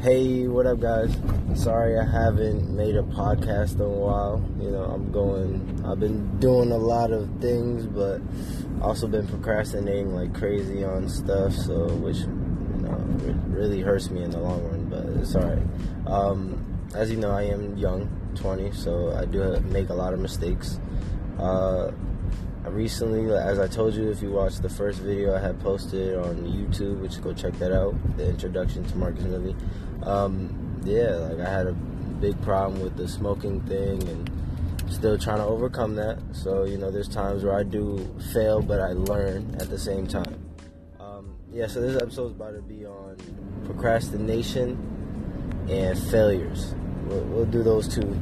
Hey, what up, guys? Sorry I haven't made a podcast in a while. You know, I'm going, I've been doing a lot of things, but also been procrastinating like crazy on stuff, so which, you know, really hurts me in the long run, but it's alright. Um, as you know, I am young, 20, so I do make a lot of mistakes. Uh, recently, as I told you, if you watched the first video I had posted on YouTube, which go check that out, the introduction to Marcus Millie. Um, yeah, like I had a big problem with the smoking thing and still trying to overcome that. So, you know, there's times where I do fail, but I learn at the same time. Um, yeah, so this episode is about to be on procrastination and failures. We'll, we'll do those two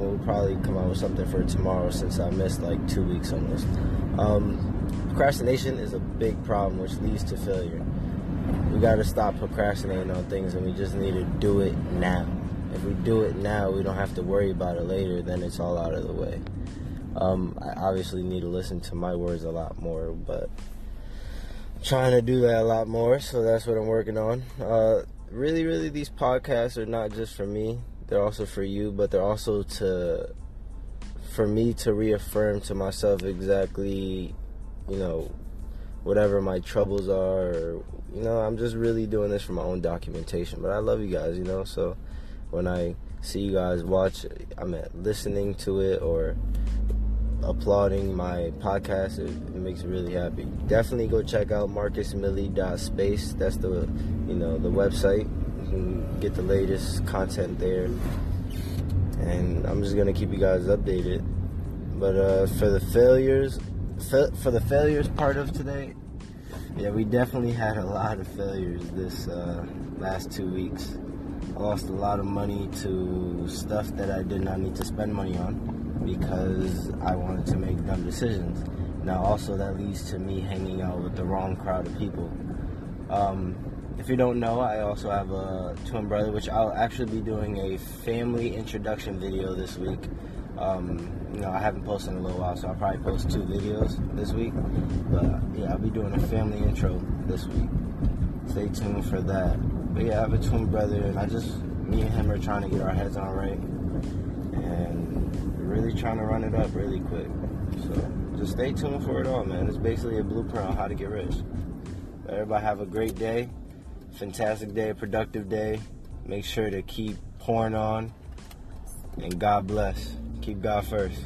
we'll probably come out with something for tomorrow since I missed like two weeks this. Um, procrastination is a big problem which leads to failure. We got to stop procrastinating on things and we just need to do it now. If we do it now, we don't have to worry about it later, then it's all out of the way. Um, I obviously need to listen to my words a lot more, but I'm trying to do that a lot more, so that's what I'm working on. Uh, really, really, these podcasts are not just for me they're also for you, but they're also to for me to reaffirm to myself exactly, you know, whatever my troubles are. Or, you know, I'm just really doing this for my own documentation. But I love you guys, you know. So when I see you guys watch, I'm listening to it or applauding my podcast. It, it, makes me really happy. Definitely go check out marcusmillie.space. That's the you know the website get the latest content there. And I'm just gonna keep you guys updated. But uh, for the failures, for the failures part of today, yeah, we definitely had a lot of failures this uh, last two weeks. I lost a lot of money to stuff that I did not need to spend money on because I wanted to make dumb decisions. Now, also, that leads to me hanging out with the wrong crowd of people. Um, if you don't know, I also have a twin brother, which I'll actually be doing a family introduction video this week. Um, you know, I haven't posted in a little while, so I'll probably post two videos this week. But yeah, I'll be doing a family intro this week. Stay tuned for that. But yeah, I have a twin brother, and I just, me and him are trying to get our heads on right. And we're really trying to run it up really quick. So just stay tuned for it all, man. It's basically a blueprint on how to get rich. Everybody have a great day fantastic day, productive day. Make sure to keep pouring on. And God bless. Keep God first.